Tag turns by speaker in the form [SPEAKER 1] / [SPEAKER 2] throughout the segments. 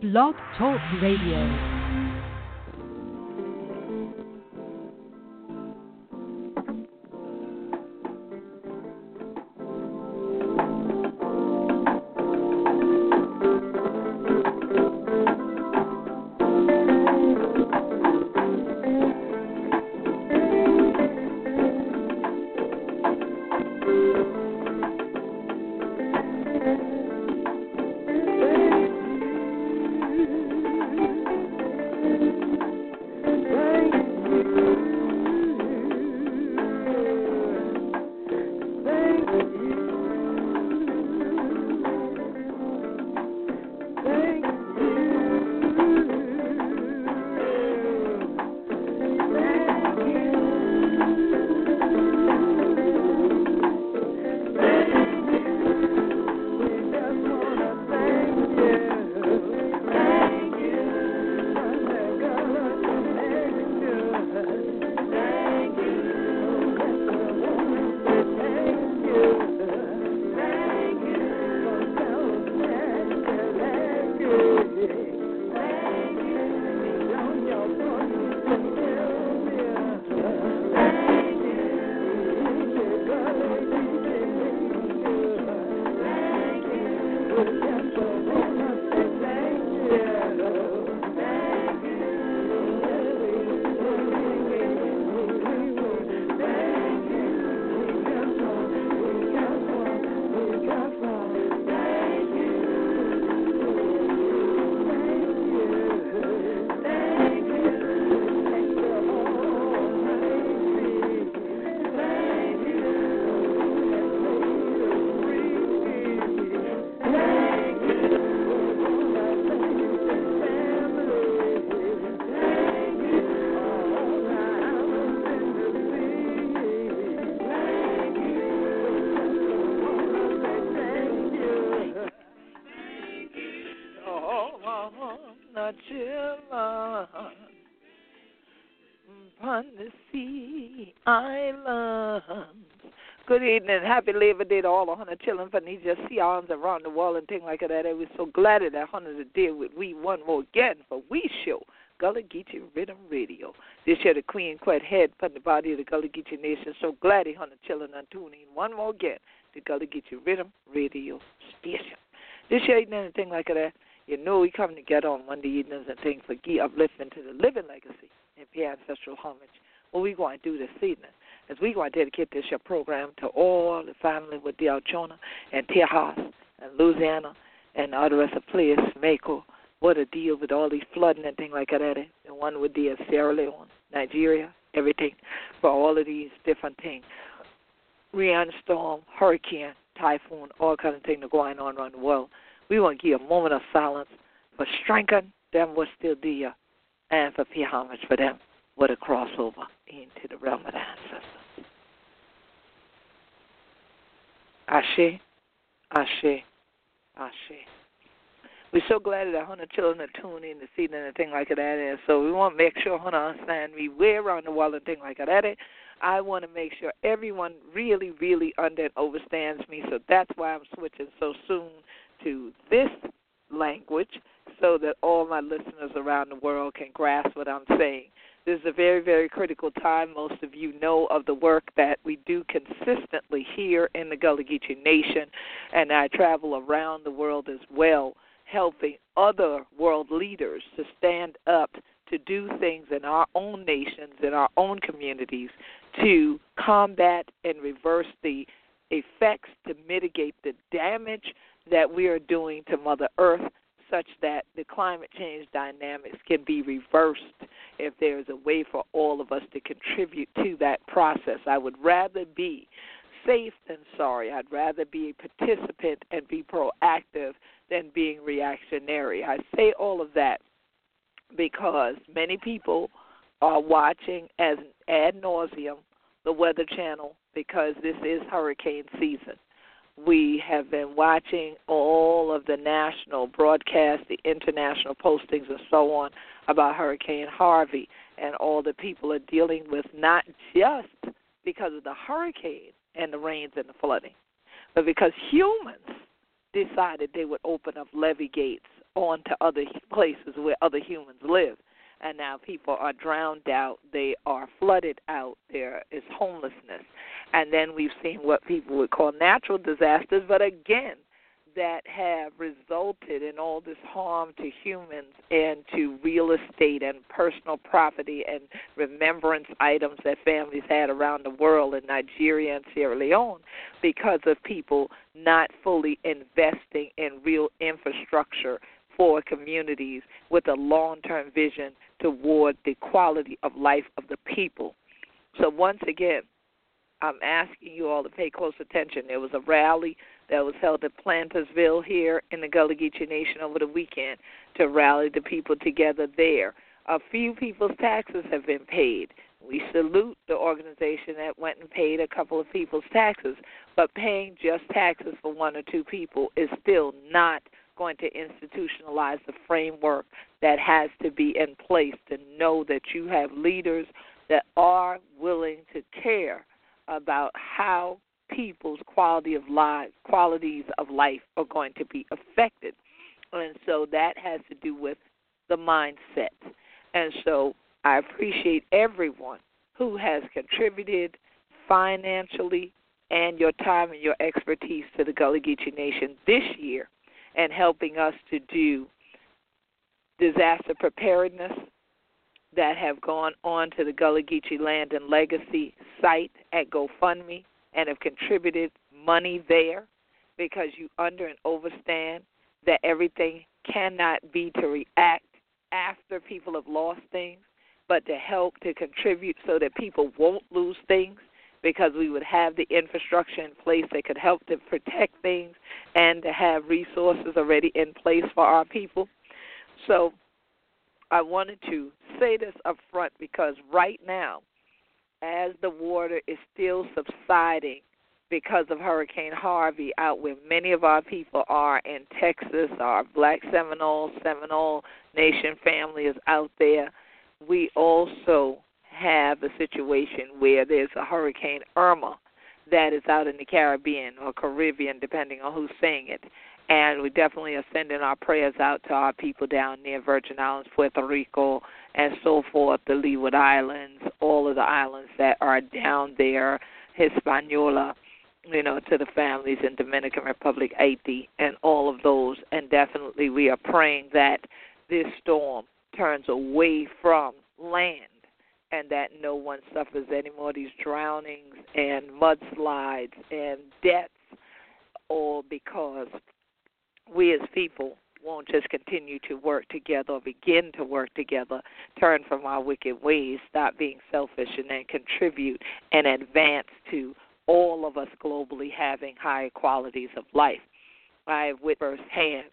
[SPEAKER 1] Blog Talk Radio.
[SPEAKER 2] Good evening. Happy Labor Day to all the hundred children from these just see arms around the world and things like that. I we're so glad that hundred to deal with we one more again for we show. Gullah Geechee Riddim Radio. This year the Queen Quet head from the body of the Gullah Geechee Nation. So glad the hundred children are tuning in one more again to Gullah Geechee Riddim Radio Station. This year ain't anything like that. You know we come together on Monday evenings and things for key uplifting to the living legacy and pay ancestral homage. What we going to do this evening as we going to dedicate this your program to all the family with the Alchona and Tejas and Louisiana and all the rest of place, Mako. What a deal with all these flooding and things like that. The one with the Sierra Leone, Nigeria, everything for all of these different things. Rian storm, hurricane, typhoon, all kind of things are going on around the world. We want to give a moment of silence for strengthening them what's still there and for pay homage for them. What a crossover into the realm of the ancestors. Ashe, Ashe, Ashe. We're so glad that our children are tuning in to see anything like that. And so we want to make sure Hunter understand me where around the world and things like that. I want to make sure everyone really, really under and understands me. So that's why I'm switching so soon to this language so that all my listeners around the world can grasp what I'm saying. This is a very, very critical time. Most of you know of the work that we do consistently here in the Gullah Geechee Nation, and I travel around the world as well, helping other world leaders to stand up to do things in our own nations, in our own communities, to combat and reverse the effects, to mitigate the damage that we are doing to Mother Earth such that the climate change dynamics can be reversed if there's a way for all of us to contribute to that process. I would rather be safe than sorry. I'd rather be a participant and be proactive than being reactionary. I say all of that because many people are watching as ad nauseum the Weather Channel because this is hurricane season we have been watching all of the national broadcasts, the international postings, and so on about Hurricane Harvey and all the people are dealing with, not just because of the hurricane and the rains and the flooding, but because humans decided they would open up levee gates onto other places where other humans live. And now people are drowned out, they are flooded out, there is homelessness. And then we've seen what people would call natural disasters, but again, that have resulted in all this harm to humans and to real estate and personal property and remembrance items that families had around the world in Nigeria and Sierra Leone because of people not fully investing in real infrastructure for communities with a long term vision toward the quality of life of the people. So, once again, I'm asking you all to pay close attention. There was a rally that was held at Plantersville here in the Gullah Geechee Nation over the weekend to rally the people together there. A few people's taxes have been paid. We salute the organization that went and paid a couple of people's taxes, but paying just taxes for one or two people is still not going to institutionalize the framework that has to be in place to know that you have leaders that are willing to care about how people's quality of life, qualities of life are going to be affected. And so that has to do with the mindset. And so I appreciate everyone who has contributed financially and your time and your expertise to the Gullah Geechee Nation this year and helping us to do disaster preparedness that have gone on to the Gullah Geechee Land and Legacy site at GoFundMe and have contributed money there because you under and understand that everything cannot be to react after people have lost things, but to help to contribute so that people won't lose things because we would have the infrastructure in place that could help to protect things and to have resources already in place for our people. So I wanted to say this up front because right now as the water is still subsiding because of Hurricane Harvey out where many of our people are in Texas, our black Seminole, Seminole Nation family is out there. We also have a situation where there's a Hurricane Irma that is out in the Caribbean or Caribbean, depending on who's saying it. And we definitely are sending our prayers out to our people down near Virgin Islands, Puerto Rico, and so forth, the Leeward Islands, all of the islands that are down there, Hispaniola, you know, to the families in Dominican Republic, Haiti, and all of those. And definitely we are praying that this storm turns away from land and that no one suffers any more these drownings and mudslides and deaths, all because we as people won't just continue to work together or begin to work together, turn from our wicked ways, stop being selfish, and then contribute and advance to all of us globally having higher qualities of life. I have witnessed firsthand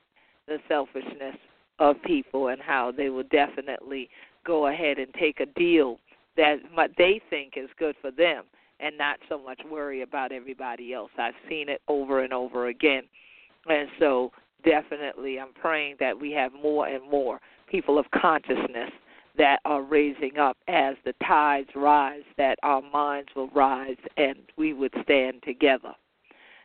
[SPEAKER 2] the selfishness of people and how they will definitely go ahead and take a deal that what they think is good for them and not so much worry about everybody else. I've seen it over and over again. And so definitely I'm praying that we have more and more people of consciousness that are raising up as the tides rise, that our minds will rise and we would stand together.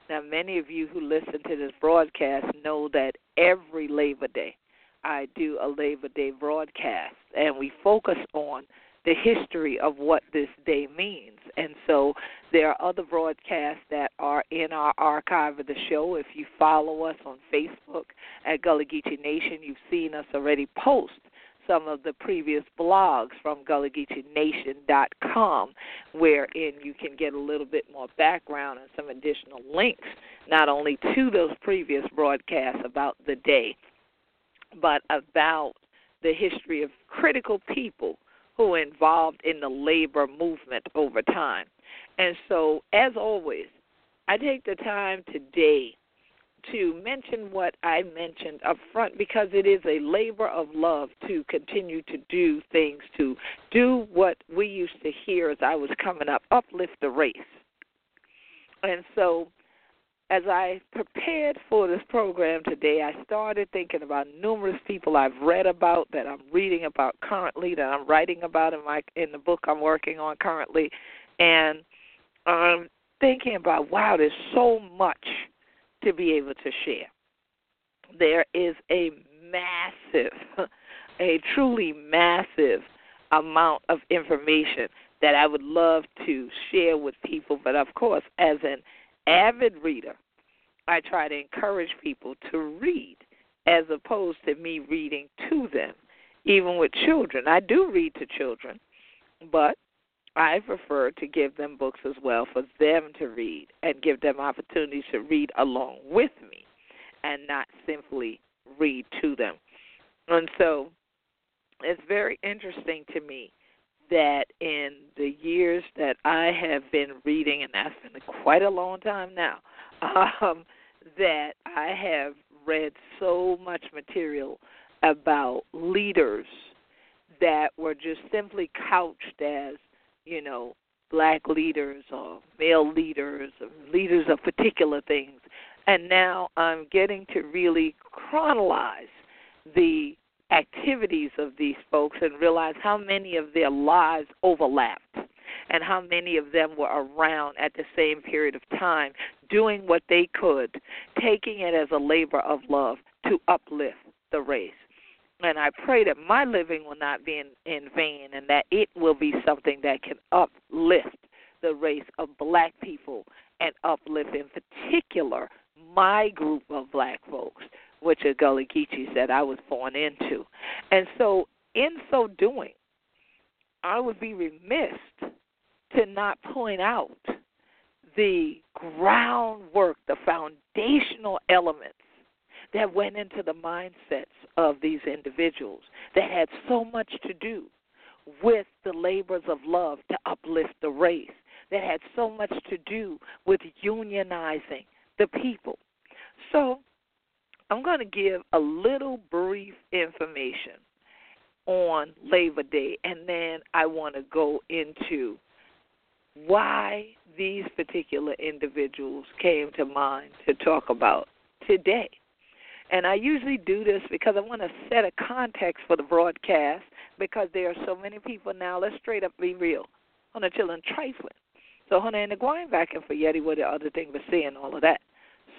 [SPEAKER 2] Now, many of you who listen to this broadcast know that every Labor Day I do a Labor Day broadcast, and we focus on the history of what this day means. And so there are other broadcasts that are in our archive of the show. If you follow us on Facebook at Gullah Geechee Nation, you've seen us already post some of the previous blogs from GullahGeecheeNation.com, wherein you can get a little bit more background and some additional links, not only to those previous broadcasts about the day, but about the history of critical people involved in the labor movement over time. And so, as always, I take the time today to mention what I mentioned up front because it is a labor of love to continue to do things, to do what we used to hear as I was coming up uplift the race. And so, as I prepared for this program today, I started thinking about numerous people I've read about, that I'm reading about currently, that I'm writing about in my in the book I'm working on currently, and I'm thinking about wow, there's so much to be able to share. There is a massive, a truly massive amount of information that I would love to share with people. But of course, as an avid reader, I try to encourage people to read as opposed to me reading to them. Even with children, I do read to children, but I prefer to give them books as well for them to read and give them opportunities to read along with me and not simply read to them. And so it's very interesting to me that in the years that I have been reading, and that's been quite a long time now, um, that I have read so much material about leaders that were just simply couched as, you know, black leaders or male leaders or leaders of particular things. And now I'm getting to really chronologize the activities of these folks and realize how many of their lives overlapped and how many of them were around at the same period of time doing what they could, taking it as a labor of love to uplift the race. And I pray that my living will not be in, in vain and that it will be something that can uplift the race of black people and uplift, in particular, my group of black folks which a Gullah Geechee said I was born into. And so, in so doing, I would be remiss to not point out the groundwork, the foundational elements that went into the mindsets of these individuals that had so much to do with the labors of love to uplift the race, that had so much to do with unionizing the people. So, I'm going to give a little brief information on Labor Day, and then I want to go into why these particular individuals came to mind to talk about today. And I usually do this because I want to set a context for the broadcast because there are so many people now. Let's straight up be real. On the children trifling. So Hunter and the going back and for Yeti what the other thing was saying, all of that.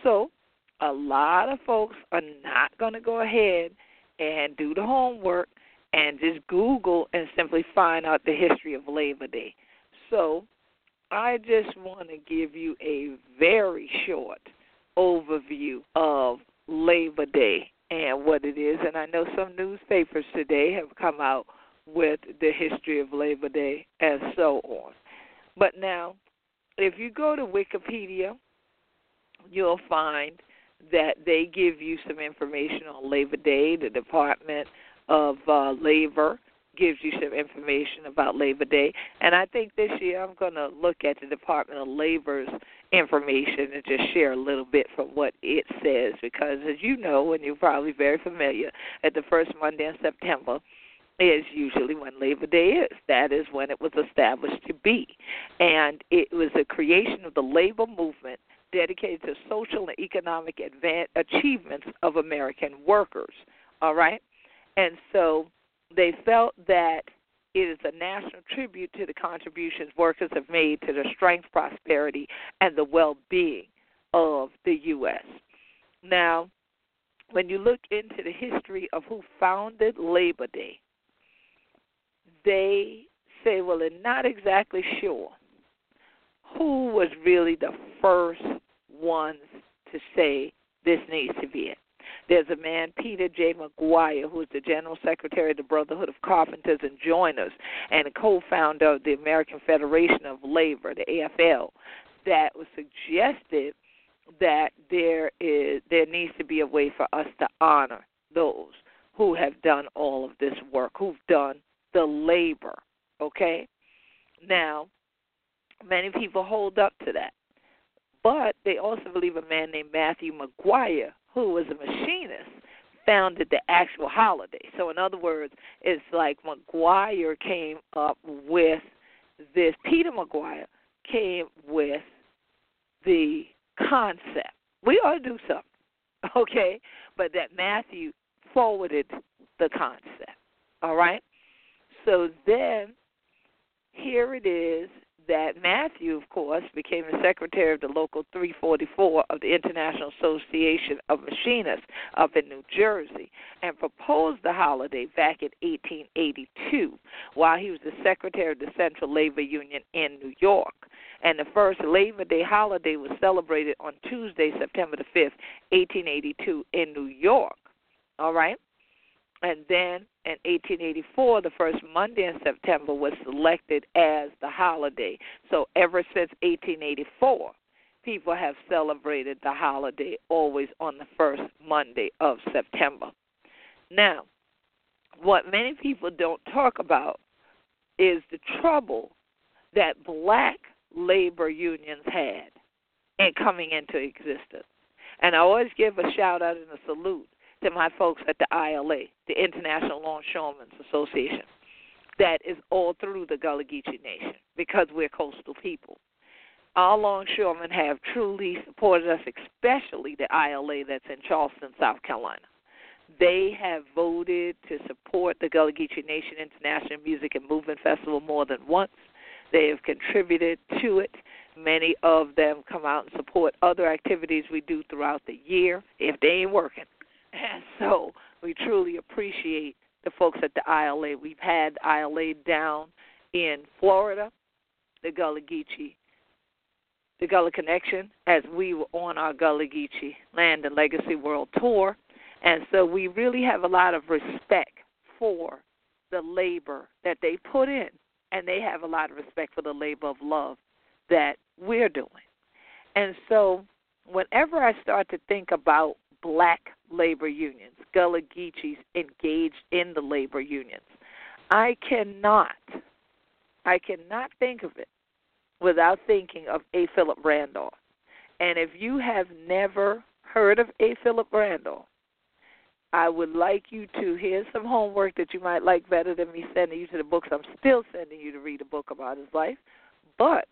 [SPEAKER 2] So a lot of folks are not going to go ahead and do the homework and just Google and simply find out the history of Labor Day. So I just want to give you a very short overview of Labor Day and what it is. And I know some newspapers today have come out with the history of Labor Day and so on. But now, if you go to Wikipedia, you'll find that they give you some information on Labor Day. The Department of uh, Labor gives you some information about Labor Day. And I think this year I'm going to look at the Department of Labor's information and just share a little bit from what it says because, as you know, and you're probably very familiar, at the first Monday in September, is usually when Labor Day is. That is when it was established to be. And it was the creation of the labor movement dedicated to social and economic advan- achievements of American workers. All right? And so they felt that it is a national tribute to the contributions workers have made to the strength, prosperity, and the well being of the U.S. Now, when you look into the history of who founded Labor Day, they say, well, they're not exactly sure who was really the first ones to say this needs to be it. There's a man, Peter J. McGuire, who is the General Secretary of the Brotherhood of Carpenters and Joiners and a co founder of the American Federation of Labor, the AFL, that was suggested that there is there needs to be a way for us to honor those who have done all of this work, who've done the labor. Okay? Now, many people hold up to that. But they also believe a man named Matthew McGuire, who was a machinist, founded the actual holiday. So, in other words, it's like McGuire came up with this, Peter McGuire came with the concept. We ought to do something, okay? But that Matthew forwarded the concept, all right? So then here it is that Matthew, of course, became the secretary of the local 344 of the International Association of Machinists up in New Jersey and proposed the holiday back in 1882 while he was the secretary of the Central Labor Union in New York. And the first Labor Day holiday was celebrated on Tuesday, September the 5th, 1882, in New York. All right? And then in 1884, the first Monday in September was selected as the holiday. So ever since 1884, people have celebrated the holiday always on the first Monday of September. Now, what many people don't talk about is the trouble that black labor unions had in coming into existence. And I always give a shout out and a salute to my folks at the ILA, the International Longshoremen's Association, that is all through the Gullah Geechee Nation because we're coastal people. Our longshoremen have truly supported us, especially the ILA that's in Charleston, South Carolina. They have voted to support the Gullah Geechee Nation International Music and Movement Festival more than once. They have contributed to it. Many of them come out and support other activities we do throughout the year if they ain't working. And so we truly appreciate the folks at the ILA. We've had ILA down in Florida, the Gullah Geechee, the Gullah Connection, as we were on our Gullah Geechee Land and Legacy World Tour. And so we really have a lot of respect for the labor that they put in, and they have a lot of respect for the labor of love that we're doing. And so whenever I start to think about black labor unions, Gullah Geechees engaged in the labor unions. I cannot, I cannot think of it without thinking of A. Philip Randolph. And if you have never heard of A. Philip Randolph, I would like you to here's some homework that you might like better than me sending you to the books. I'm still sending you to read a book about his life, but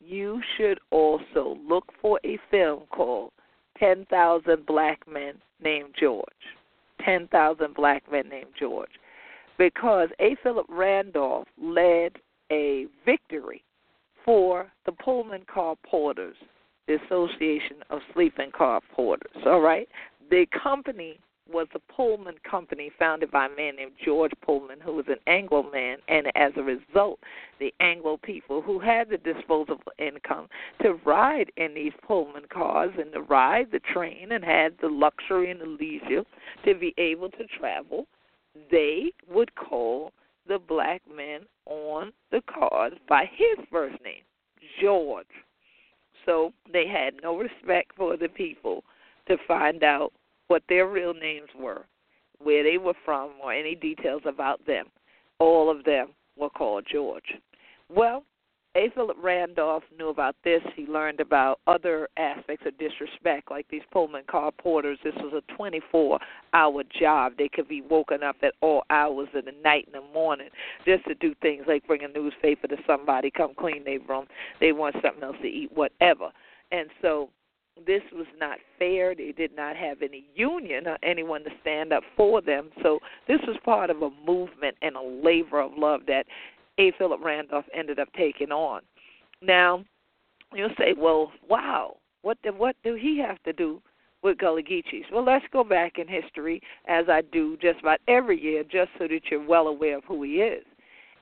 [SPEAKER 2] you should also look for a film called 10,000 black men named George. 10,000 black men named George. Because A. Philip Randolph led a victory for the Pullman Car Porters, the Association of Sleeping Car Porters. All right? The company was a Pullman company founded by a man named George Pullman, who was an Anglo man, and as a result, the Anglo people who had the disposable income to ride in these Pullman cars and to ride the train and had the luxury and the leisure to be able to travel, they would call the black men on the cars by his first name, George. So they had no respect for the people to find out what their real names were, where they were from, or any details about them. All of them were called George. Well, A. Philip Randolph knew about this. He learned about other aspects of disrespect, like these Pullman car porters. This was a 24 hour job. They could be woken up at all hours of the night and the morning just to do things like bring a newspaper to somebody, come clean their room. They want something else to eat, whatever. And so this was not fair. They did not have any union or anyone to stand up for them. So this was part of a movement and a labor of love that A. Philip Randolph ended up taking on. Now, you'll say, well, wow, what the, what do he have to do with Gullah Geechees? Well, let's go back in history, as I do just about every year, just so that you're well aware of who he is.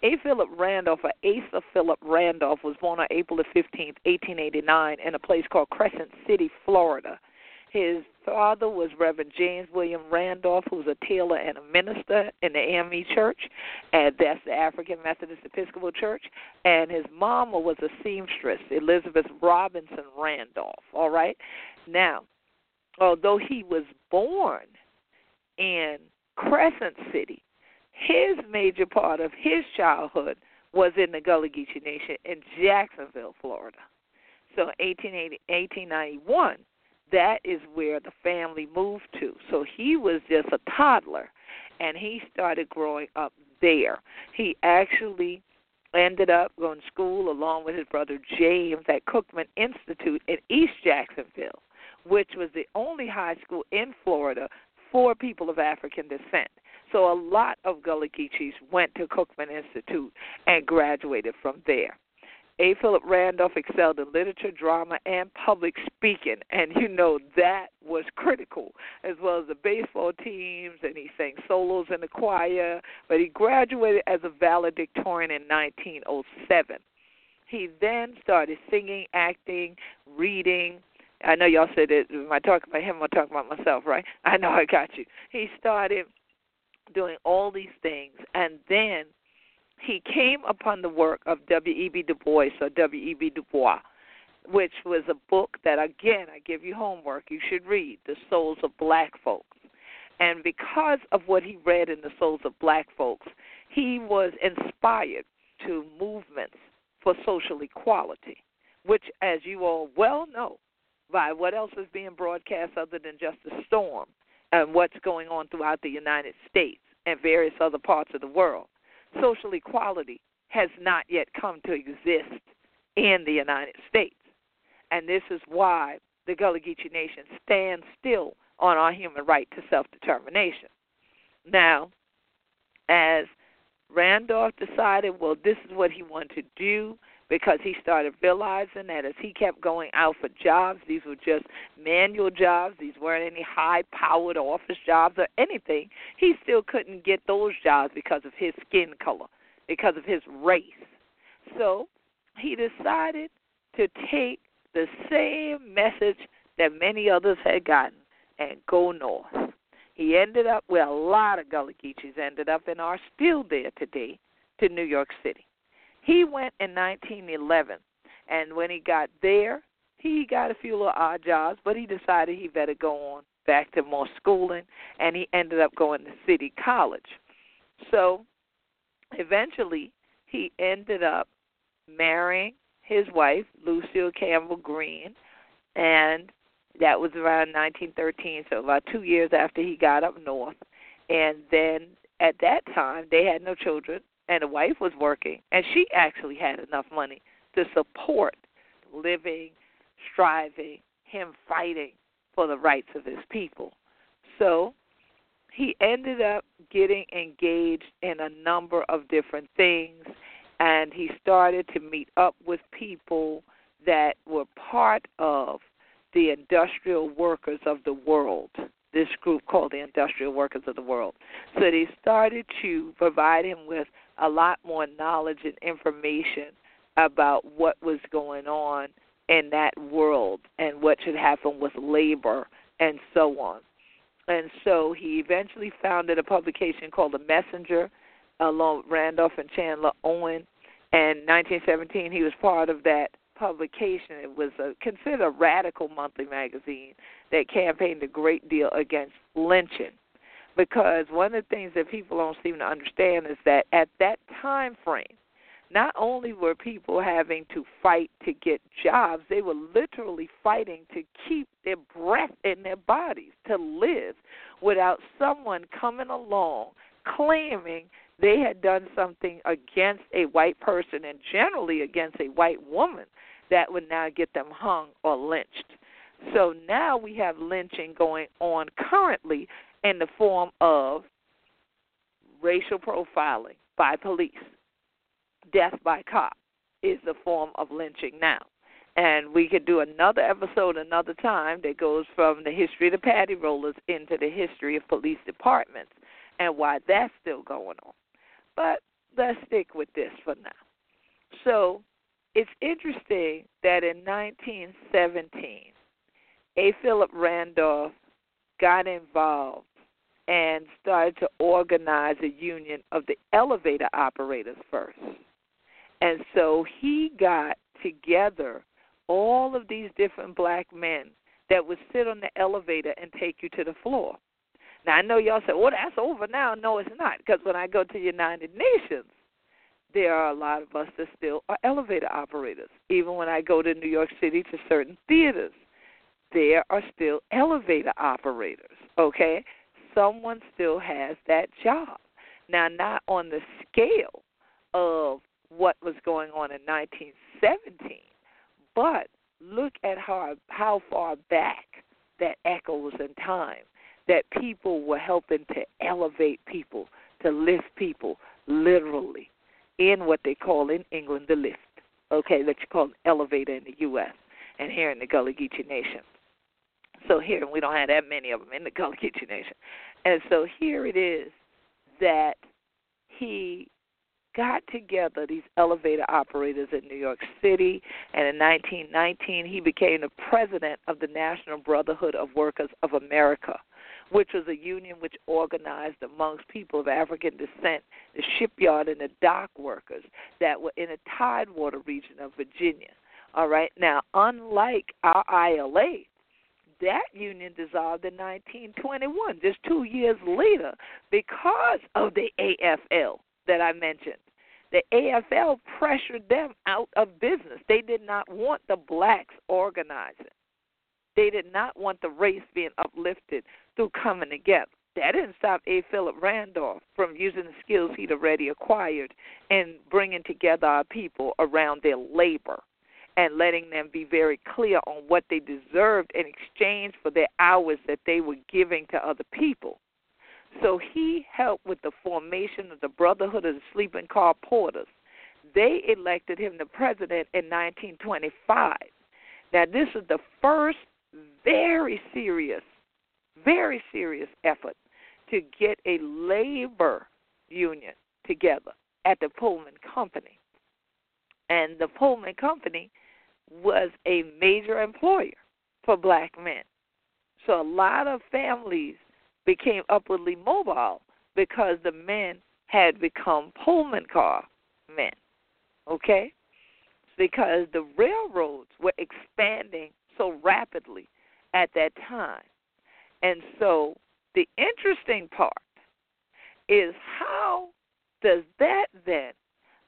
[SPEAKER 2] A. Philip Randolph, or Asa Philip Randolph, was born on April 15th, 1889, in a place called Crescent City, Florida. His father was Reverend James William Randolph, who was a tailor and a minister in the AME Church, and that's the African Methodist Episcopal Church. And his mama was a seamstress, Elizabeth Robinson Randolph. All right. Now, although he was born in Crescent City, his major part of his childhood was in the Gullah Geechee Nation in Jacksonville, Florida. So 1880, 1891, that is where the family moved to. So he was just a toddler, and he started growing up there. He actually ended up going to school along with his brother James at Cookman Institute in East Jacksonville, which was the only high school in Florida for people of African descent. So a lot of Gullah Geechees went to Cookman Institute and graduated from there. A. Philip Randolph excelled in literature, drama, and public speaking, and you know that was critical, as well as the baseball teams, and he sang solos in the choir. But he graduated as a valedictorian in 1907. He then started singing, acting, reading. I know y'all said it. Am I talking about him? Am I talking about myself? Right? I know I got you. He started doing all these things, and then he came upon the work of W.E.B. Du Bois or W.E.B. Du Bois, which was a book that, again, I give you homework, you should read The Souls of Black Folks. And because of what he read in The Souls of Black Folks, he was inspired to movements for social equality, which, as you all well know, by what else is being broadcast other than just the storm and what's going on throughout the United States and various other parts of the world social equality has not yet come to exist in the United States. And this is why the Gullah Geechee Nation stands still on our human right to self determination. Now, as Randolph decided, well, this is what he wanted to do because he started realizing that as he kept going out for jobs, these were just manual jobs, these weren't any high powered office jobs or anything, he still couldn't get those jobs because of his skin color, because of his race. So he decided to take the same message that many others had gotten and go north. He ended up where a lot of Gullah Geechees ended up and are still there today to New York City. He went in 1911, and when he got there, he got a few little odd jobs, but he decided he better go on back to more schooling, and he ended up going to City College. So eventually, he ended up marrying his wife, Lucille Campbell Green, and that was around 1913, so about two years after he got up north. And then at that time, they had no children, and the wife was working, and she actually had enough money to support living, striving, him fighting for the rights of his people. So he ended up getting engaged in a number of different things, and he started to meet up with people that were part of the industrial workers of the world this group called the Industrial Workers of the World. So they started to provide him with a lot more knowledge and information about what was going on in that world and what should happen with labor and so on. And so he eventually founded a publication called The Messenger along with Randolph and Chandler Owen. And 1917, he was part of that publication. It was a, considered a radical monthly magazine that campaigned a great deal against lynching. Because one of the things that people don't seem to understand is that at that time frame, not only were people having to fight to get jobs, they were literally fighting to keep their breath in their bodies, to live without someone coming along claiming they had done something against a white person and generally against a white woman that would now get them hung or lynched. So now we have lynching going on currently in the form of racial profiling by police. Death by cop is the form of lynching now. And we could do another episode another time that goes from the history of the patty rollers into the history of police departments and why that's still going on. But let's stick with this for now. So it's interesting that in 1917, A. Philip Randolph got involved and started to organize a union of the elevator operators first. And so he got together all of these different black men that would sit on the elevator and take you to the floor. Now I know y'all say, "Well, that's over now." No, it's not, because when I go to the United Nations, there are a lot of us that still are elevator operators. Even when I go to New York City to certain theaters, there are still elevator operators. Okay? Someone still has that job. Now, not on the scale of what was going on in 1917, but look at how how far back that echoes in time that people were helping to elevate people, to lift people literally in what they call in England the lift. okay, that you call an elevator in the U.S. and here in the Gullah Geechee Nation. So here, we don't have that many of them in the Gullah Geechee Nation. And so here it is that he got together these elevator operators in New York City, and in 1919 he became the president of the National Brotherhood of Workers of America, which was a union which organized amongst people of African descent the shipyard and the dock workers that were in a tidewater region of Virginia. All right, now unlike our ILA, that union dissolved in 1921, just two years later, because of the AFL that I mentioned. The AFL pressured them out of business. They did not want the blacks organizing. They did not want the race being uplifted through coming together. That didn't stop A. Philip Randolph from using the skills he'd already acquired and bringing together our people around their labor and letting them be very clear on what they deserved in exchange for their hours that they were giving to other people. So he helped with the formation of the Brotherhood of the Sleeping Car Porters. They elected him the president in 1925. Now, this is the first very serious, very serious effort to get a labor union together at the Pullman Company. And the Pullman Company was a major employer for black men. So a lot of families became upwardly mobile because the men had become Pullman car men. Okay? Because the railroads were expanding so rapidly at that time. And so the interesting part is how does that then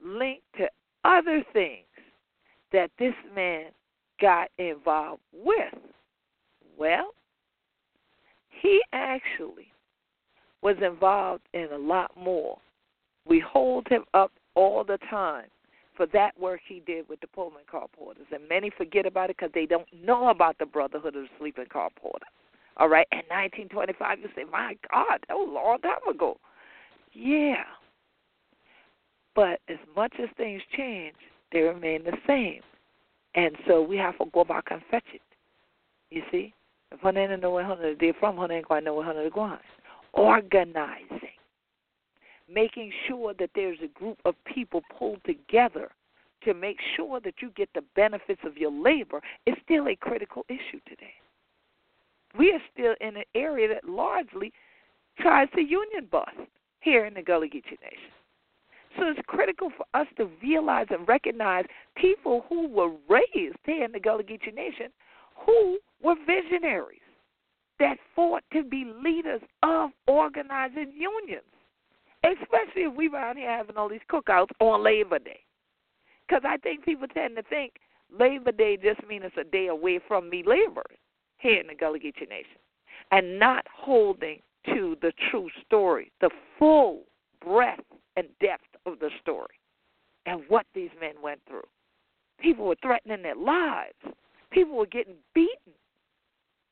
[SPEAKER 2] link to other things that this man got involved with? Well, he actually was involved in a lot more. We hold him up all the time for that work he did with the Pullman car porters. And many forget about it because they don't know about the Brotherhood of the Sleeping Car Porter. All right, in 1925, you say, my God, that was a long time ago. Yeah. But as much as things change, they remain the same. And so we have to go back and fetch it. You see? If one ain't know where hundred they're from, one ain't going to know where hundred going. Organizing. Making sure that there's a group of people pulled together to make sure that you get the benefits of your labor is still a critical issue today. We are still in an area that largely tries to union bust here in the Gullah Geechee Nation. So it's critical for us to realize and recognize people who were raised here in the Gullah Geechee Nation who were visionaries that fought to be leaders of organizing unions, especially if we around here having all these cookouts on Labor Day. Because I think people tend to think Labor Day just means it's a day away from me laboring here in the Gullah Geechee Nation and not holding to the true story, the full breadth and depth of the story and what these men went through. People were threatening their lives. People were getting beaten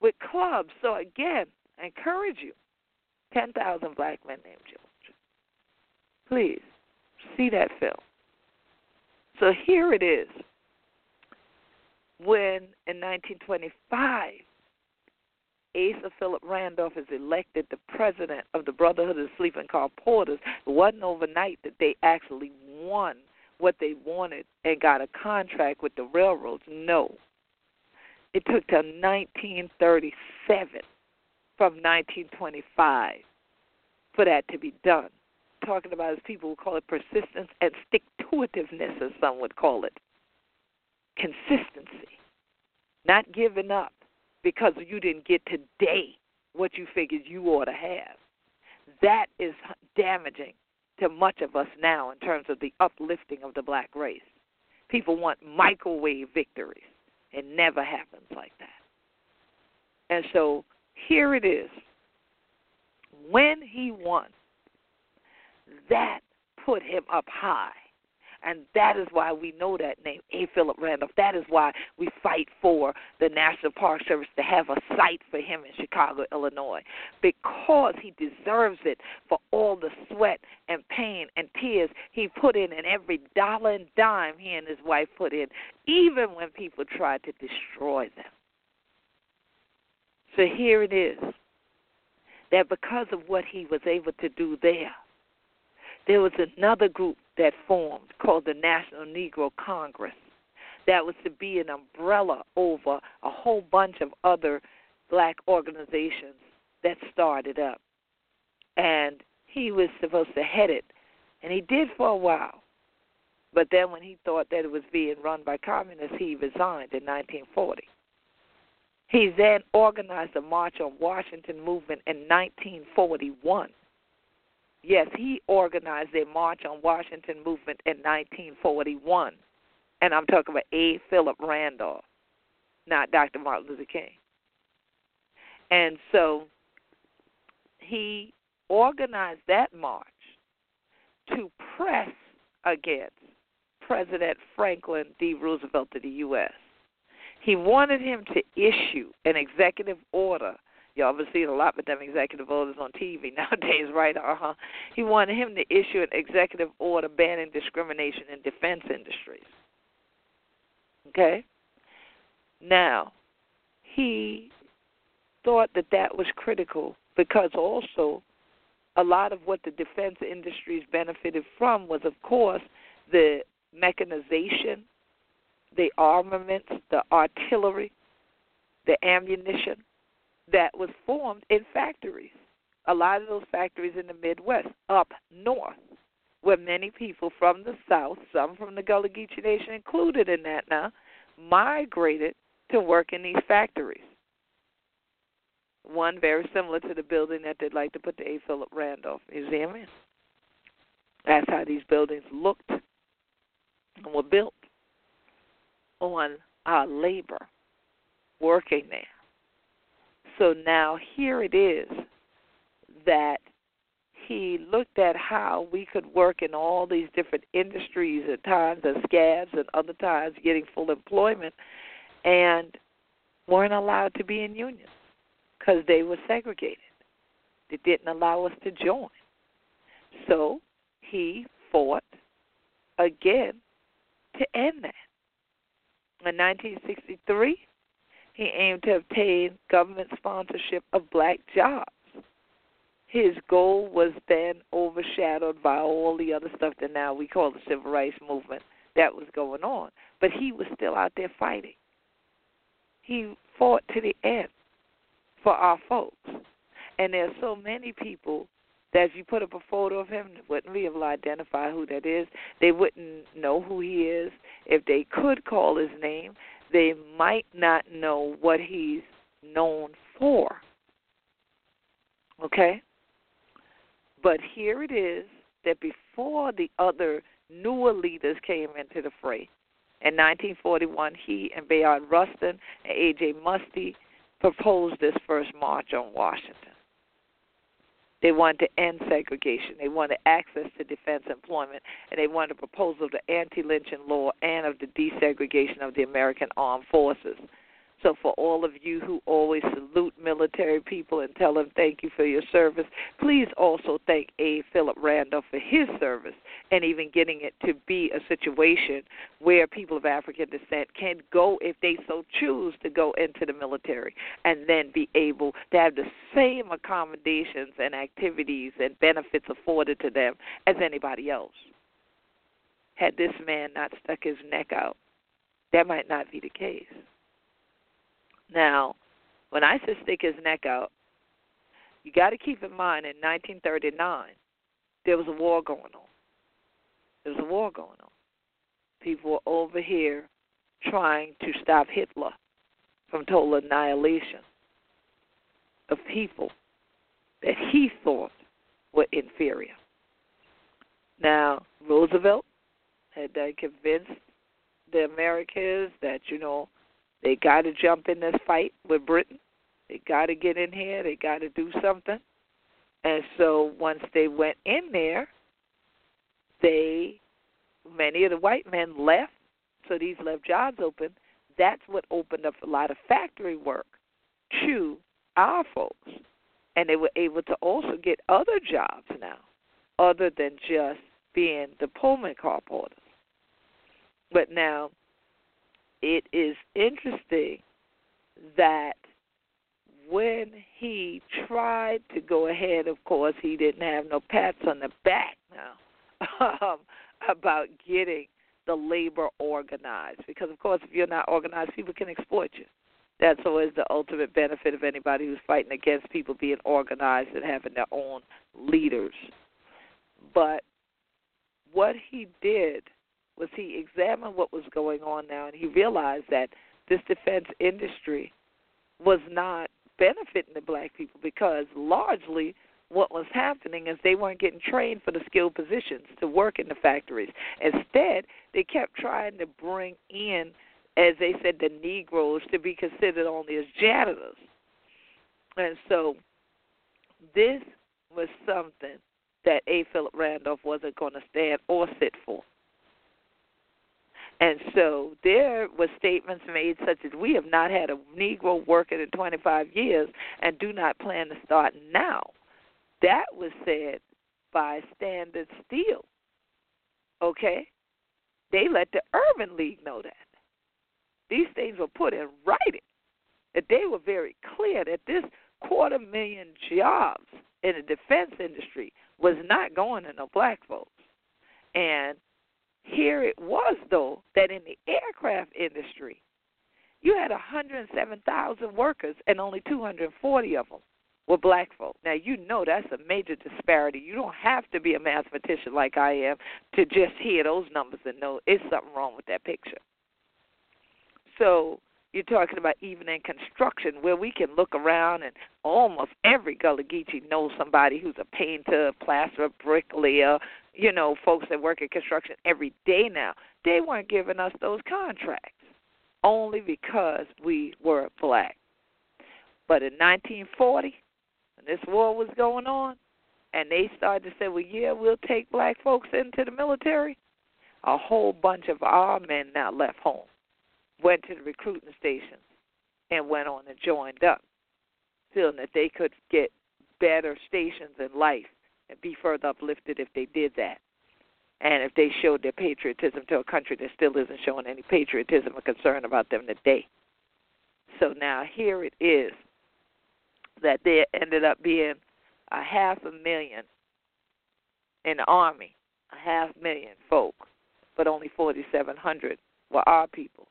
[SPEAKER 2] with clubs. So again, I encourage you. Ten thousand black men named George. Please see that film. So here it is. When in 1925 Asa Philip Randolph is elected the president of the Brotherhood of the Sleeping Car Porters, it wasn't overnight that they actually won what they wanted and got a contract with the railroads. No. It took till 1937 from 1925 for that to be done. Talking about as people would call it persistence and stick to itiveness, as some would call it. Consistency. Not giving up because you didn't get today what you figured you ought to have. That is damaging to much of us now in terms of the uplifting of the black race. People want microwave victories. It never happens like that. And so here it is. When he won, that put him up high. And that is why we know that name, A. Philip Randolph. That is why we fight for the National Park Service to have a site for him in Chicago, Illinois, because he deserves it for all the sweat and pain and tears he put in and every dollar and dime he and his wife put in, even when people tried to destroy them. So here it is that because of what he was able to do there, there was another group that formed called the National Negro Congress that was to be an umbrella over a whole bunch of other black organizations that started up. And he was supposed to head it, and he did for a while. But then when he thought that it was being run by communists, he resigned in 1940. He then organized the March on Washington movement in 1941. Yes, he organized a March on Washington movement in 1941. And I'm talking about A. Philip Randolph, not Dr. Martin Luther King. And so he organized that march to press against President Franklin D. Roosevelt of the U.S. He wanted him to issue an executive order. Y'all have seen a lot with them executive orders on TV nowadays, right? Uh huh. He wanted him to issue an executive order banning discrimination in defense industries. Okay? Now, he thought that that was critical because also a lot of what the defense industries benefited from was, of course, the mechanization the armaments, the artillery, the ammunition that was formed in factories. A lot of those factories in the Midwest, up north, where many people from the South, some from the Gullah Geechee Nation included in that now, migrated to work in these factories. One very similar to the building that they'd like to put the A. Philip Randolph Museum in. That's how these buildings looked and were built on our labor working there. So now here it is that he looked at how we could work in all these different industries at times as scabs and other times getting full employment and weren't allowed to be in unions because they were segregated. They didn't allow us to join. So he fought again to end that. In 1963, he aimed to obtain government sponsorship of black jobs. His goal was then overshadowed by all the other stuff that now we call the civil rights movement that was going on. But he was still out there fighting. He fought to the end for our folks. And there's so many people that if you put up a photo of him, wouldn't be able to identify who that is. They wouldn't know who he is. If they could call his name, they might not know what he's known for. Okay? But here it is that before the other newer leaders came into the fray, in 1941, he and Bayard Rustin and A.J. Muste proposed this first march on Washington. They wanted to end segregation. They wanted access to defense employment, and they wanted a proposal of the anti-lynching law and of the desegregation of the American armed forces. So, for all of you who always salute military people and tell them thank you for your service, please also thank A. Philip Randolph for his service and even getting it to be a situation where people of African descent can go, if they so choose, to go into the military and then be able to have the same accommodations and activities and benefits afforded to them as anybody else. Had this man not stuck his neck out, that might not be the case. Now, when I say stick his neck out, you got to keep in mind in 1939 there was a war going on. There was a war going on. People were over here trying to stop Hitler from total annihilation of people that he thought were inferior. Now, Roosevelt had uh, convinced the Americans that, you know, they got to jump in this fight with Britain. They got to get in here. They got to do something. And so once they went in there, they many of the white men left, so these left jobs open. That's what opened up a lot of factory work to our folks. And they were able to also get other jobs now, other than just being the Pullman car porters. But now, it is interesting that when he tried to go ahead, of course, he didn't have no pats on the back now um, about getting the labor organized. Because, of course, if you're not organized, people can exploit you. That's always the ultimate benefit of anybody who's fighting against people being organized and having their own leaders. But what he did was he examined what was going on now and he realized that this defense industry was not benefiting the black people because largely what was happening is they weren't getting trained for the skilled positions to work in the factories. Instead, they kept trying to bring in, as they said, the Negroes to be considered only as janitors. And so this was something that A. Philip Randolph wasn't going to stand or sit for. And so there were statements made such as we have not had a Negro working in 25 years and do not plan to start now. That was said by Standard Steel. Okay? They let the Urban League know that. These things were put in writing. That they were very clear that this quarter million jobs in the defense industry was not going to no black folks. And here it was, though, that in the aircraft industry, you had 107,000 workers and only 240 of them were black folk. Now, you know that's a major disparity. You don't have to be a mathematician like I am to just hear those numbers and know it's something wrong with that picture. So, you're talking about even in construction where we can look around and almost every Gullah Geechee knows somebody who's a painter, plasterer, bricklayer, you know, folks that work in construction every day now. They weren't giving us those contracts only because we were black. But in 1940, when this war was going on, and they started to say, well, yeah, we'll take black folks into the military, a whole bunch of our men now left home went to the recruiting stations and went on and joined up, feeling that they could get better stations in life be further uplifted if they did that. And if they showed their patriotism to a country that still isn't showing any patriotism or concern about them today. So now here it is that there ended up being a half a million in the army, a half million folk, but only 4,700 were our people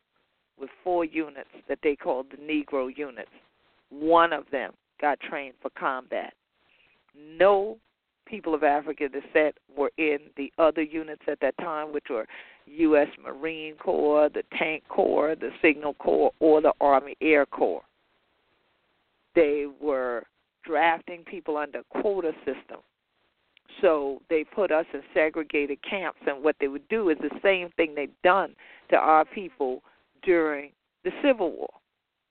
[SPEAKER 2] with four units that they called the Negro units. One of them got trained for combat. No people of African descent were in the other units at that time, which were U.S. Marine Corps, the Tank Corps, the Signal Corps, or the Army Air Corps. They were drafting people under quota system. So they put us in segregated camps, and what they would do is the same thing they'd done to our people during the Civil War.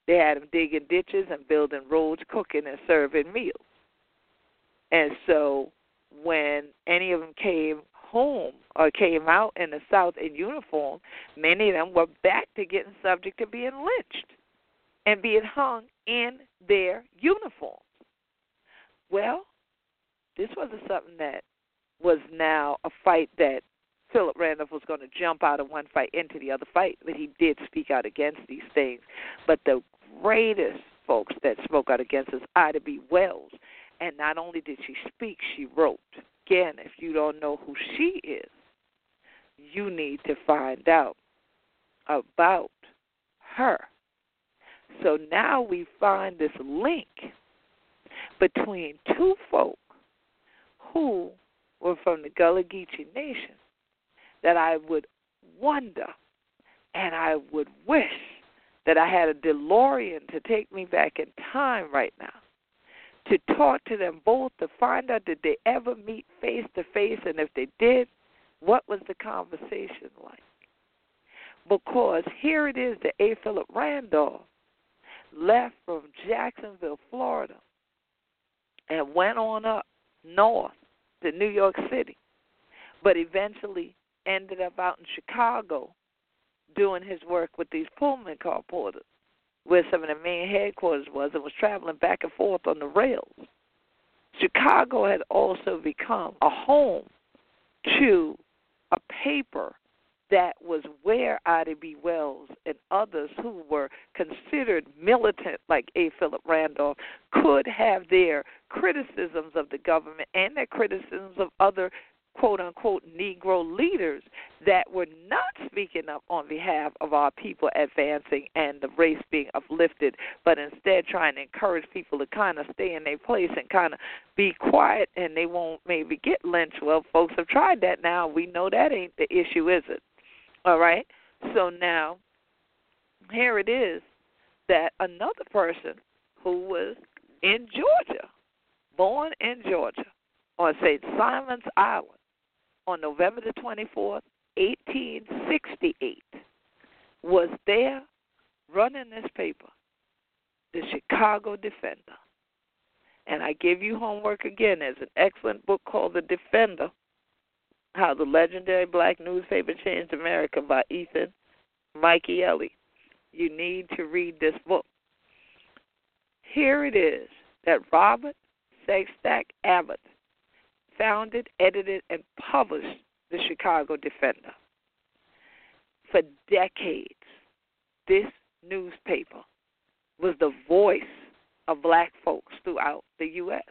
[SPEAKER 2] They had them digging ditches and building roads, cooking and serving meals. And so when any of them came home or came out in the South in uniform, many of them were back to getting subject to being lynched and being hung in their uniforms. Well, this wasn't something that was now a fight that Philip Randolph was going to jump out of one fight into the other fight, but he did speak out against these things. But the greatest folks that spoke out against us, Ida B. Wells, and not only did she speak, she wrote. Again, if you don't know who she is, you need to find out about her. So now we find this link between two folk who were from the Gullah Geechee Nation that I would wonder and I would wish that I had a DeLorean to take me back in time right now to talk to them both to find out did they ever meet face to face and if they did, what was the conversation like? Because here it is that A. Philip Randolph left from Jacksonville, Florida, and went on up north to New York City, but eventually ended up out in Chicago doing his work with these Pullman car porters, where some of the main headquarters was, and was traveling back and forth on the rails. Chicago had also become a home to a paper that was where Ida B. Wells and others who were considered militant, like A. Philip Randolph, could have their criticisms of the government and their criticisms of other quote unquote Negro leaders that were not speaking up on behalf of our people advancing and the race being uplifted, but instead trying to encourage people to kind of stay in their place and kind of be quiet and they won't maybe get lynched. Well, folks have tried that now. We know that ain't the issue, is it? All right? So now, here it is that another person who was in Georgia, born in Georgia, on St. Simon's Island, on November the 24th, 1868, was there running this paper, the Chicago Defender. And I give you homework again. There's an excellent book called The Defender How the Legendary Black Newspaper Changed America by Ethan Michaeli. You need to read this book. Here it is that Robert Sengstacke Abbott founded, edited, and published the Chicago Defender. For decades, this newspaper was the voice of black folks throughout the U.S.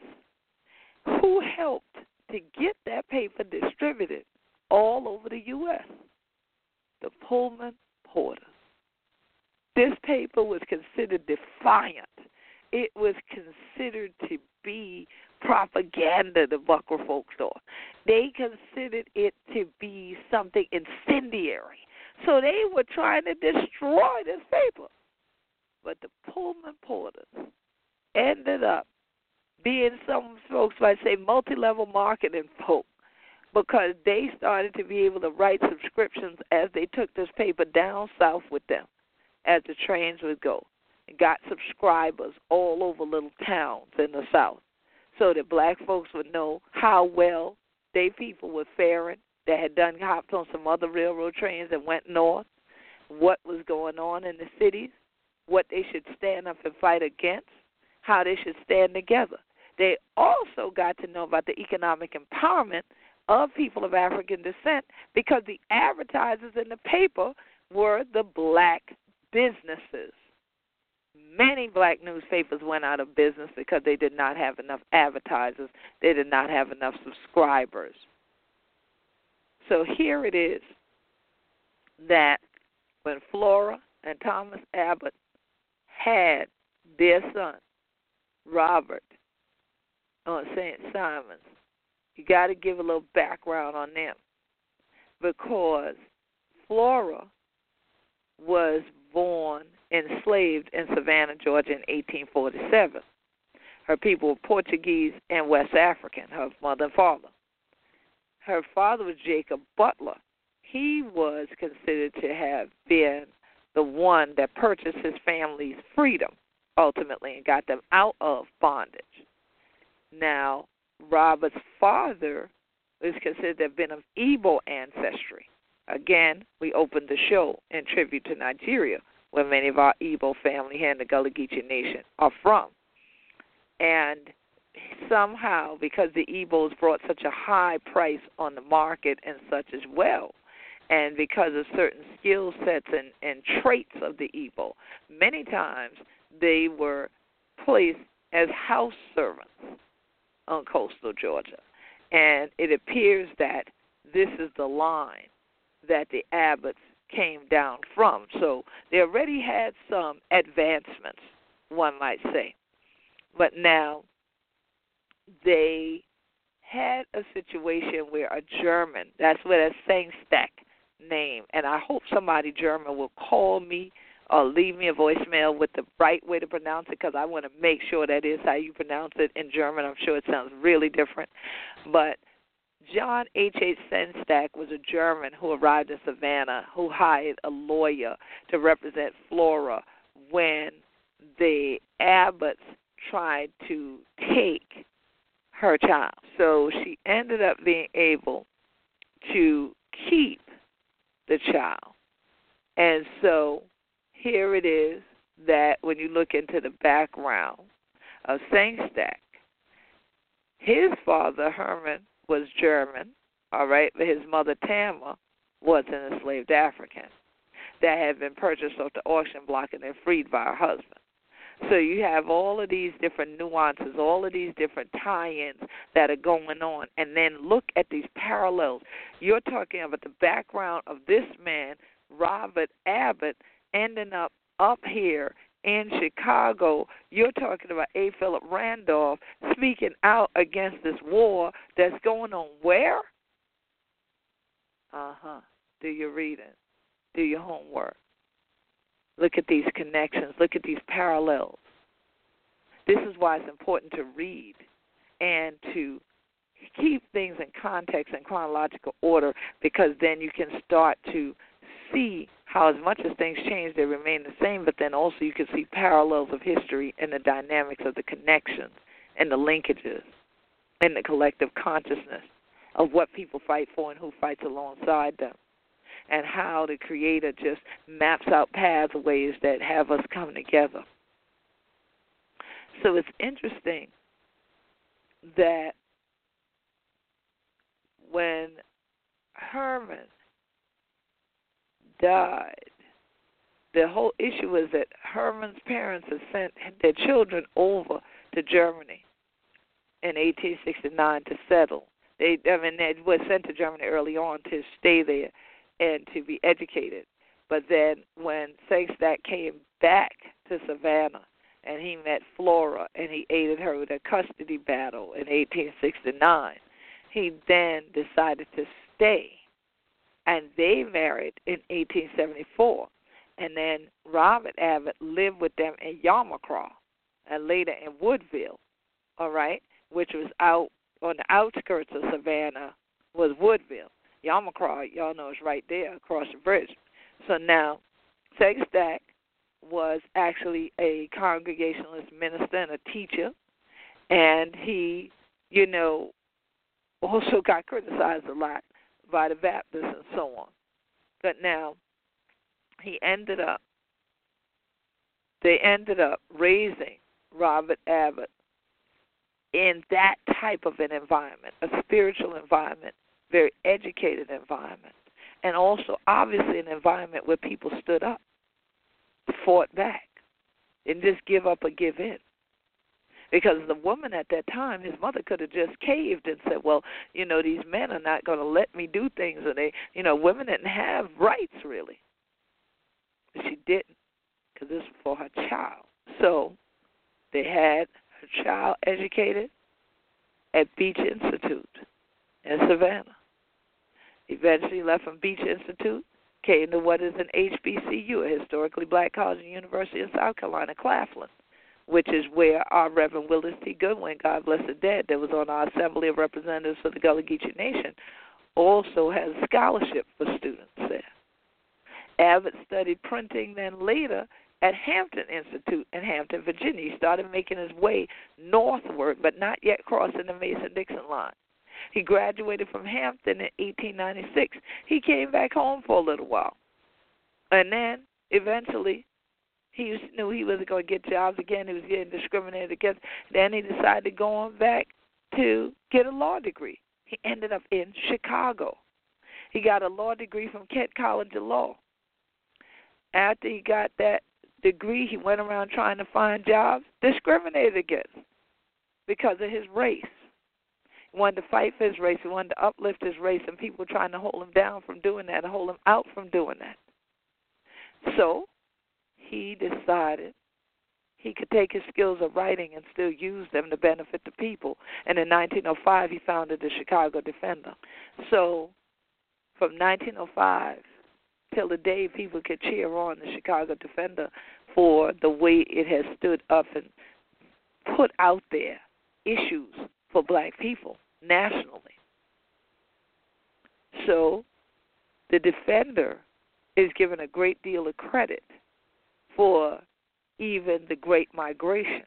[SPEAKER 2] Who helped to get that paper distributed all over the U.S.? The Pullman Porters. This paper was considered defiant. It was considered to be propaganda the Buckra folks thought. They considered it to be something incendiary. So they were trying to destroy this paper. But the Pullman Porters ended up being some folks might say multi level marketing folk because they started to be able to write subscriptions as they took this paper down south with them as the trains would go. Got subscribers all over little towns in the south so that black folks would know how well they people were faring that had done hopped on some other railroad trains and went north, what was going on in the cities, what they should stand up and fight against, how they should stand together. They also got to know about the economic empowerment of people of African descent because the advertisers in the paper were the black businesses many black newspapers went out of business because they did not have enough advertisers, they did not have enough subscribers. So here it is that when Flora and Thomas Abbott had their son, Robert, on St. Simon's, you got to give a little background on them because Flora was born enslaved in Savannah, Georgia in 1847. Her people were Portuguese and West African, her mother and father. Her father was Jacob Butler. He was considered to have been the one that purchased his family's freedom ultimately and got them out of bondage. Now, Robert's father is considered to have been of Igbo ancestry. Again, we opened the show in tribute to Nigeria, where many of our Igbo family here in the Gullah Geechee Nation are from. And somehow, because the Igbos brought such a high price on the market and such as well, and because of certain skill sets and, and traits of the Igbo, many times they were placed as house servants on coastal Georgia. And it appears that this is the line that the Abbotts came down from. So they already had some advancements, one might say. But now they had a situation where a German, that's where that Sengstacke name, and I hope somebody German will call me or leave me a voicemail with the right way to pronounce it because I want to make sure that is how you pronounce it in German. I'm sure it sounds really different. But John H. H. Sengstacke was a German who arrived in Savannah who hired a lawyer to represent Flora when the Abbotts tried to take her child. So she ended up being able to keep the child. And so here it is that when you look into the background of Sengstacke, his father, Herman, was German, all right, but his mother, Tama, was an enslaved African that had been purchased off the auction block and then freed by her husband. So you have all of these different nuances, all of these different tie-ins that are going on, and then look at these parallels. You're talking about the background of this man, Robert Abbott, ending up up here in Chicago. You're talking about A. Philip Randolph speaking out against this war that's going on where? Uh huh. Do your reading. Do your homework. Look at these connections. Look at these parallels. This is why it's important to read and to keep things in context and chronological order because then you can start to see how, as much as things change, they remain the same, but then also you can see parallels of history and the dynamics of the connections and the linkages and the collective consciousness of what people fight for and who fights alongside them and how the Creator just maps out pathways that have us come together. So it's interesting that when Herman died, the whole issue was that Herman's parents had sent their children over to Germany in 1869 to settle. They, I mean, they were sent to Germany early on to stay there and to be educated. But then when Sengstacke came back to Savannah and he met Flora and he aided her with a custody battle in 1869, he then decided to stay. And they married in 1874. And then Robert Abbott lived with them in Yamacraw and later in Woodville, all right, which was out on the outskirts of Savannah was Woodville. Yamacraw, y'all know is right there across the bridge. So now, Sengstacke was actually a congregationalist minister and a teacher, and he, you know, also got criticized a lot by the Baptists and so on. But now, he ended up, they ended up raising Robert Abbott in that type of an environment, a spiritual environment very educated environment, and also obviously an environment where people stood up, fought back, and just give up or give in. Because the woman at that time, his mother could have just caved and said, "Well, you know, these men are not going to let me do things," and they, you know, women didn't have rights really. She didn't, because this was for her child. So they had her child educated at Beach Institute in Savannah. Eventually left from Beach Institute, came to what is an HBCU, a historically black college and university in South Carolina, Claflin, which is where our Reverend Willis T. Goodwin, God bless the dead, that was on our Assembly of Representatives for the Gullah Geechee Nation, also has scholarship for students there. Abbott studied printing, then later at Hampton Institute in Hampton, Virginia. He started making his way northward, but not yet crossing the Mason Dixon line. He graduated from Hampton in 1896. He came back home for a little while. And then eventually he knew he wasn't going to get jobs again. He was getting discriminated against. Then he decided to go on back to get a law degree. He ended up in Chicago. He got a law degree from Kent College of Law. After he got that degree, he went around trying to find jobs discriminated against because of his race. He wanted to fight for his race. He wanted to uplift his race, and people were trying to hold him down from doing that, hold him out from doing that. So he decided he could take his skills of writing and still use them to benefit the people. And in 1905, he founded the Chicago Defender. So from 1905 till the day people could cheer on the Chicago Defender for the way it has stood up and put out there issues for black people nationally. So the defender is given a great deal of credit for even the great migration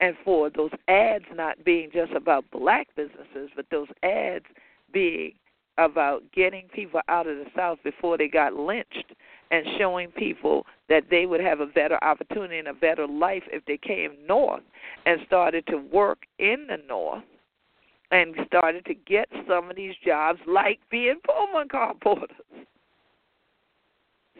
[SPEAKER 2] and for those ads not being just about black businesses, but those ads being about getting people out of the South before they got lynched and showing people that they would have a better opportunity and a better life if they came north and started to work in the north and started to get some of these jobs like being Pullman car porters.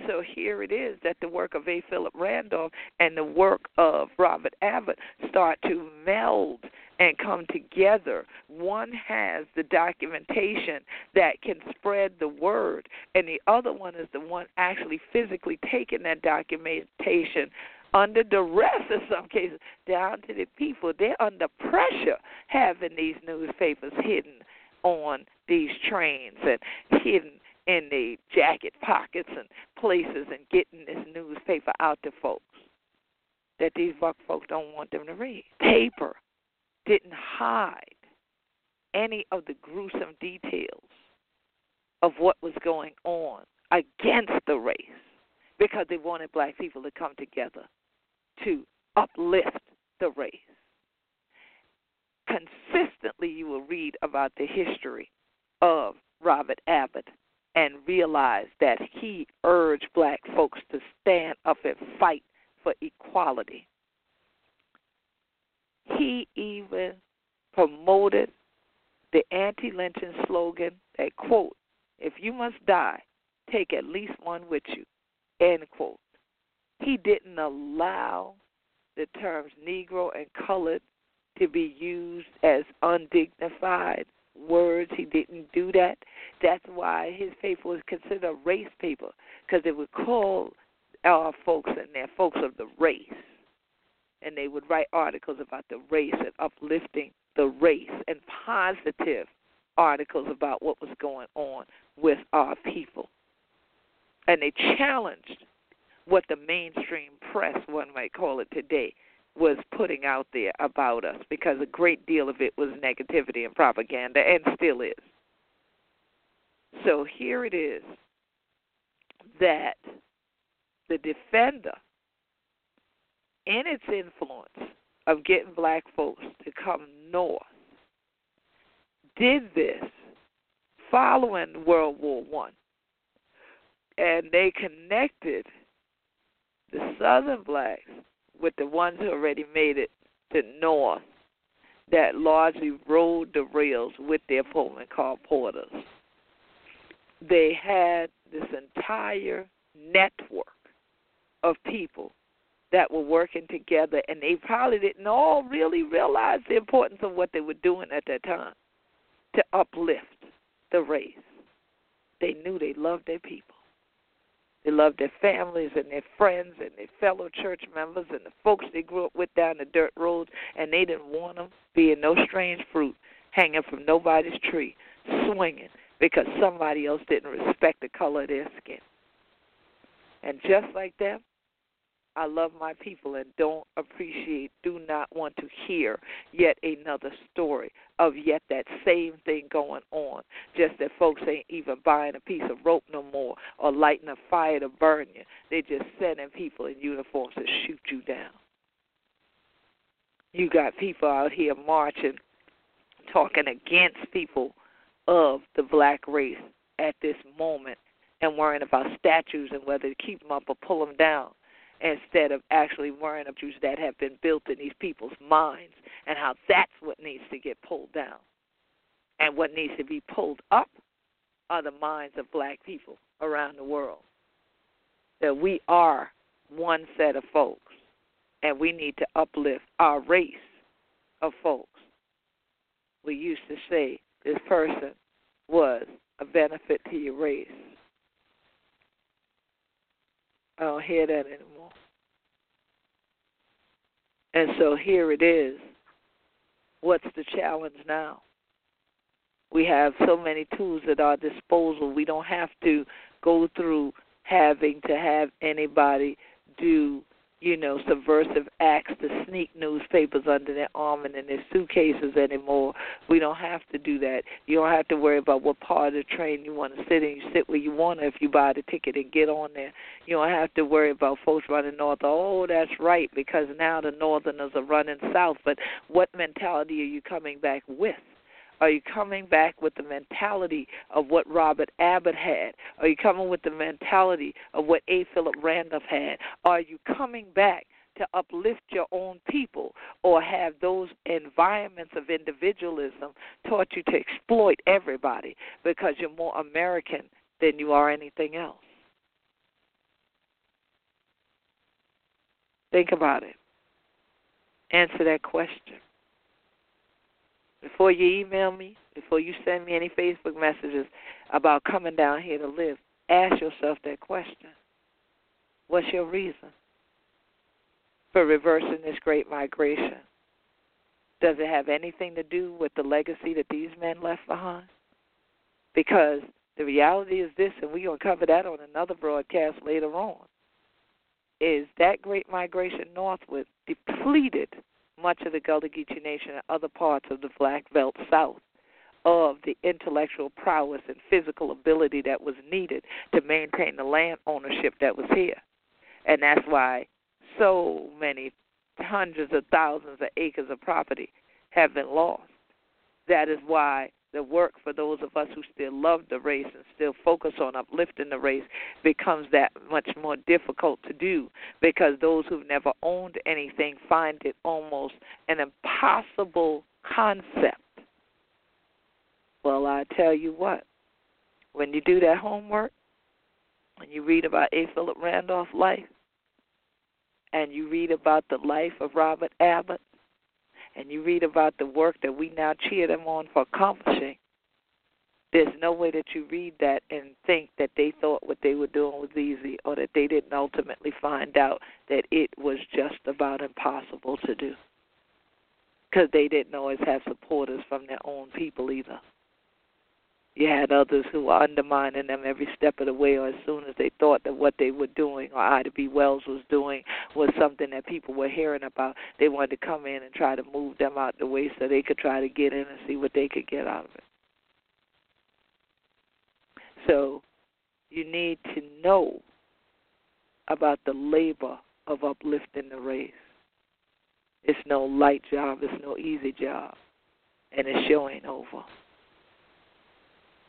[SPEAKER 2] So here it is that the work of A. Philip Randolph and the work of Robert Abbott start to meld and come together. One has the documentation that can spread the word, and the other one is the one actually physically taking that documentation under duress in some cases down to the people. They're under pressure having these newspapers hidden on these trains and hidden in the jacket pockets and places and getting this newspaper out to folks that these buck folks don't want them to read. Paper didn't hide any of the gruesome details of what was going on against the race because they wanted black people to come together to uplift the race. Consistently, you will read about the history of Robert Abbott and realize that he urged black folks to stand up and fight for equality. He even promoted the anti lynching slogan that, quote, if you must die, take at least one with you, end quote. He didn't allow the terms Negro and colored to be used as undignified words. He didn't do that. That's why his paper was considered a race paper because they would call our folks and their folks of the race. And they would write articles about the race and uplifting the race and positive articles about what was going on with our people. And they challenged what the mainstream press, one might call it today, was putting out there about us because a great deal of it was negativity and propaganda and still is. So here it is that the defender, in its influence of getting black folks to come north, did this following World War One, and they connected the Southern blacks with the ones who already made it to North that largely rode the rails with their Pullman car porters. They had this entire network of people that were working together, and they probably didn't all really realize the importance of what they were doing at that time to uplift the race. They knew they loved their people. They loved their families and their friends and their fellow church members and the folks they grew up with down the dirt roads, and they didn't want them being no strange fruit hanging from nobody's tree, swinging because somebody else didn't respect the color of their skin. And just like them, I love my people and don't appreciate, do not want to hear yet another story of yet that same thing going on. Just that folks ain't even buying a piece of rope no more or lighting a fire to burn you. They're just sending people in uniforms to shoot you down. You got people out here marching, talking against people of the black race at this moment and worrying about statues and whether to keep them up or pull them down instead of actually worrying about issues that have been built in these people's minds and how that's what needs to get pulled down. And what needs to be pulled up are the minds of black people around the world. That we are one set of folks and we need to uplift our race of folks. We used to say this person was a benefit to your race. I don't hear that anymore. And so here it is. What's the challenge now? We have so many tools at our disposal. We don't have to go through having to have anybody do you know, subversive acts to sneak newspapers under their arm and in their suitcases anymore. We don't have to do that. You don't have to worry about what part of the train you want to sit in. You sit where you want to if you buy the ticket and get on there. You don't have to worry about folks running north. Oh, that's right, because now the northerners are running south. But what mentality are you coming back with? Are you coming back with the mentality of what Robert Abbott had? Are you coming with the mentality of what A. Philip Randolph had? Are you coming back to uplift your own people or have those environments of individualism taught you to exploit everybody because you're more American than you are anything else? Think about it. Answer that question. Before you email me, before you send me any Facebook messages about coming down here to live, ask yourself that question. What's your reason for reversing this great migration? Does it have anything to do with the legacy that these men left behind? Because the reality is this, and we're going to cover that on another broadcast later on, is that great migration northward depleted much of the Gullah Geechee Nation and other parts of the Black Belt South of the intellectual prowess and physical ability that was needed to maintain the land ownership that was here. And that's why so many hundreds of thousands of acres of property have been lost. That is why the work for those of us who still love the race and still focus on uplifting the race becomes that much more difficult to do because those who've never owned anything find it almost an impossible concept. Well, I tell you what, when you do that homework, when you read about A. Philip Randolph's life, and you read about the life of Robert Abbott, and you read about the work that we now cheer them on for accomplishing, there's no way that you read that and think that they thought what they were doing was easy or that they didn't ultimately find out that it was just about impossible to do. Because they didn't always have supporters from their own people either. You had others who were undermining them every step of the way, or as soon as they thought that what they were doing, or Ida B. Wells was doing, was something that people were hearing about, they wanted to come in and try to move them out the way so they could try to get in and see what they could get out of it. So you need to know about the labor of uplifting the race. It's no light job, it's no easy job, and it sure ain't over.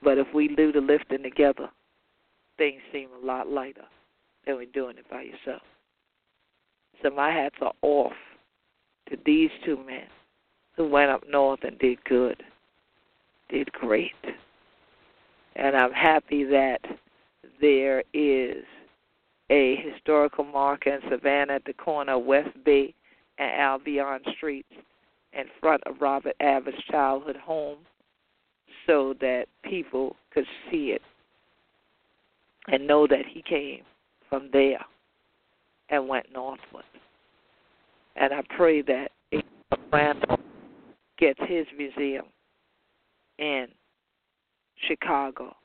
[SPEAKER 2] But if we do the lifting together, things seem a lot lighter than we're doing it by yourself. So my hats are off to these two men who went up north and did good, did great. And I'm happy that there is a historical marker in Savannah at the corner of West Bay and Albion Streets in front of Robert Abbott's childhood home so that people could see it and know that he came from there and went northward. And I pray that Randolph gets his museum in Chicago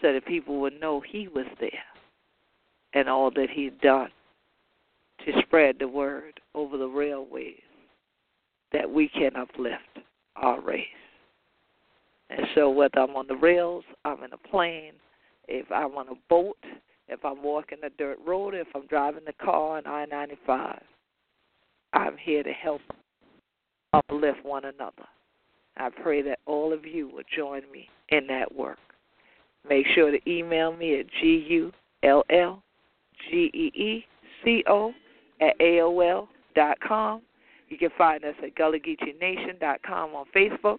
[SPEAKER 2] so that people would know he was there and all that he'd done to spread the word over the railways that we can uplift our race. And so whether I'm on the rails, I'm in a plane, if I'm on a boat, if I'm walking a dirt road, if I'm driving the car on I 95, I'm here to help uplift one another. I pray that all of you will join me in that work. Make sure to email me at G U L L G E E C O at AOL dot com. You can find us at GullahGeecheeNation.com on Facebook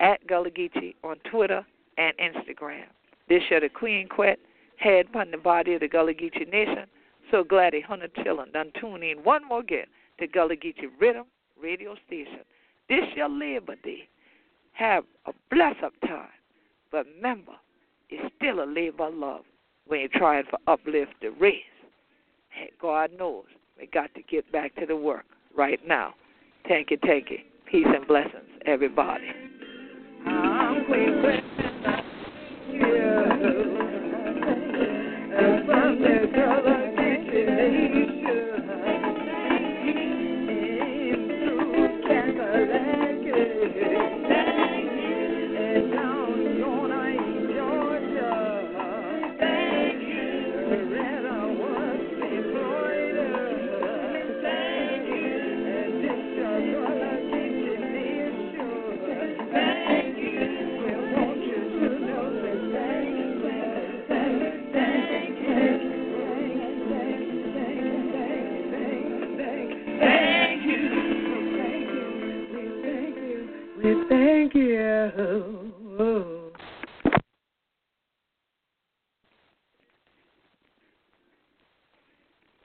[SPEAKER 2] at Gullah Geechee on Twitter and Instagram. This year the Queen Quet, head upon the body of the Gullah Geechee Nation. So glad a hundred children done tune in one more again to Gullah Geechee Riddim Radio Station. This your Labor Day. Have a blessed time. But remember, it's still a labor of love when you're trying to uplift the race. Hey, God knows we got to get back to the work right now. Thank you, thank you. Peace and blessings, everybody. Thank